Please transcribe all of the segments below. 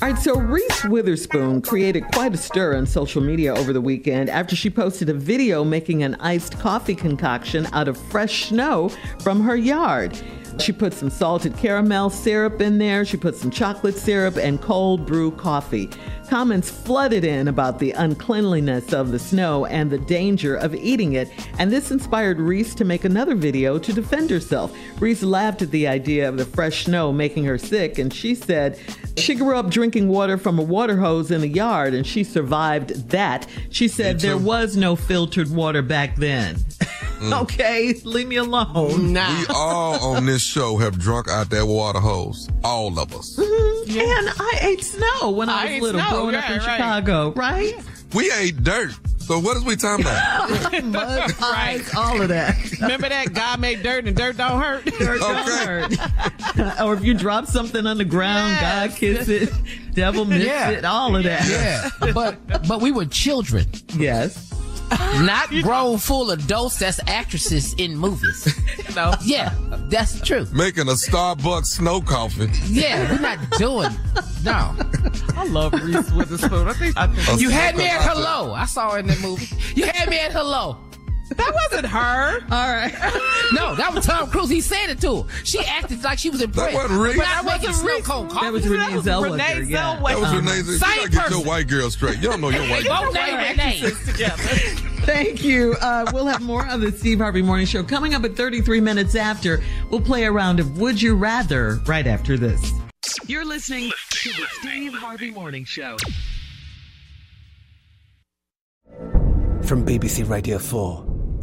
All right, so Reese Witherspoon created quite a stir on social media over the weekend after she posted a video making an iced coffee concoction out of fresh snow from her yard. She put some salted caramel syrup in there, she put some chocolate syrup and cold brew coffee. Comments flooded in about the uncleanliness of the snow and the danger of eating it, and this inspired Reese to make another video to defend herself. Reese laughed at the idea of the fresh snow making her sick, and she said she grew up drinking water from a water hose in the yard, and she survived that. She said there was no filtered water back then. Mm. okay, leave me alone. We all on this show have drunk out that water hose. All of us. Mm-hmm. And I ate snow when I, I was little, snow, growing up in right, right. Chicago, right? We ate dirt. So what is we talking about? Mud pies, all of that. Remember that God made dirt and dirt don't hurt? Dirt don't hurt. or if you drop something on the ground, God kiss it, devil miss Yeah. it, all of that. Yeah, but but we were children. Yes. Not grown full adults that's actresses in movies. No. Yeah, that's true. Making a Starbucks snow coffee. Yeah, we're not doing no. I love Reese Witherspoon. I think, I think You had me at hello. I saw her in that movie. You had me at hello. That wasn't her. All right. No, that was Tom Cruise. He said it to her. She acted like she was impressed. wasn't Reese. That wasn't snow Reese. cone coffee. That was Renee was Zellweger. Renee yeah. That was Uh-huh. Renee. You Same gotta get your white girl straight. You don't know your white girl. Both named Renee. together. Thank you. Uh, we'll have more of the Steve Harvey Morning Show coming up at 33 minutes after. We'll play a round of Would You Rather right after this. You're listening to the Steve Harvey Morning Show. From BBC Radio 4,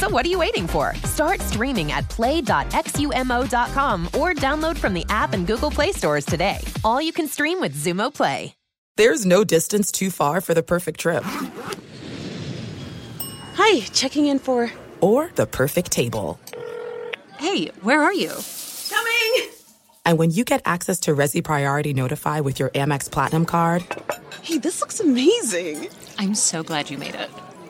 So what are you waiting for? Start streaming at play.xumo.com or download from the app and Google Play stores today. All you can stream with Xumo Play. There's no distance too far for the perfect trip. Hi, checking in for. Or the perfect table. Hey, where are you? Coming! And when you get access to Resy Priority Notify with your Amex Platinum card. Hey, this looks amazing! I'm so glad you made it.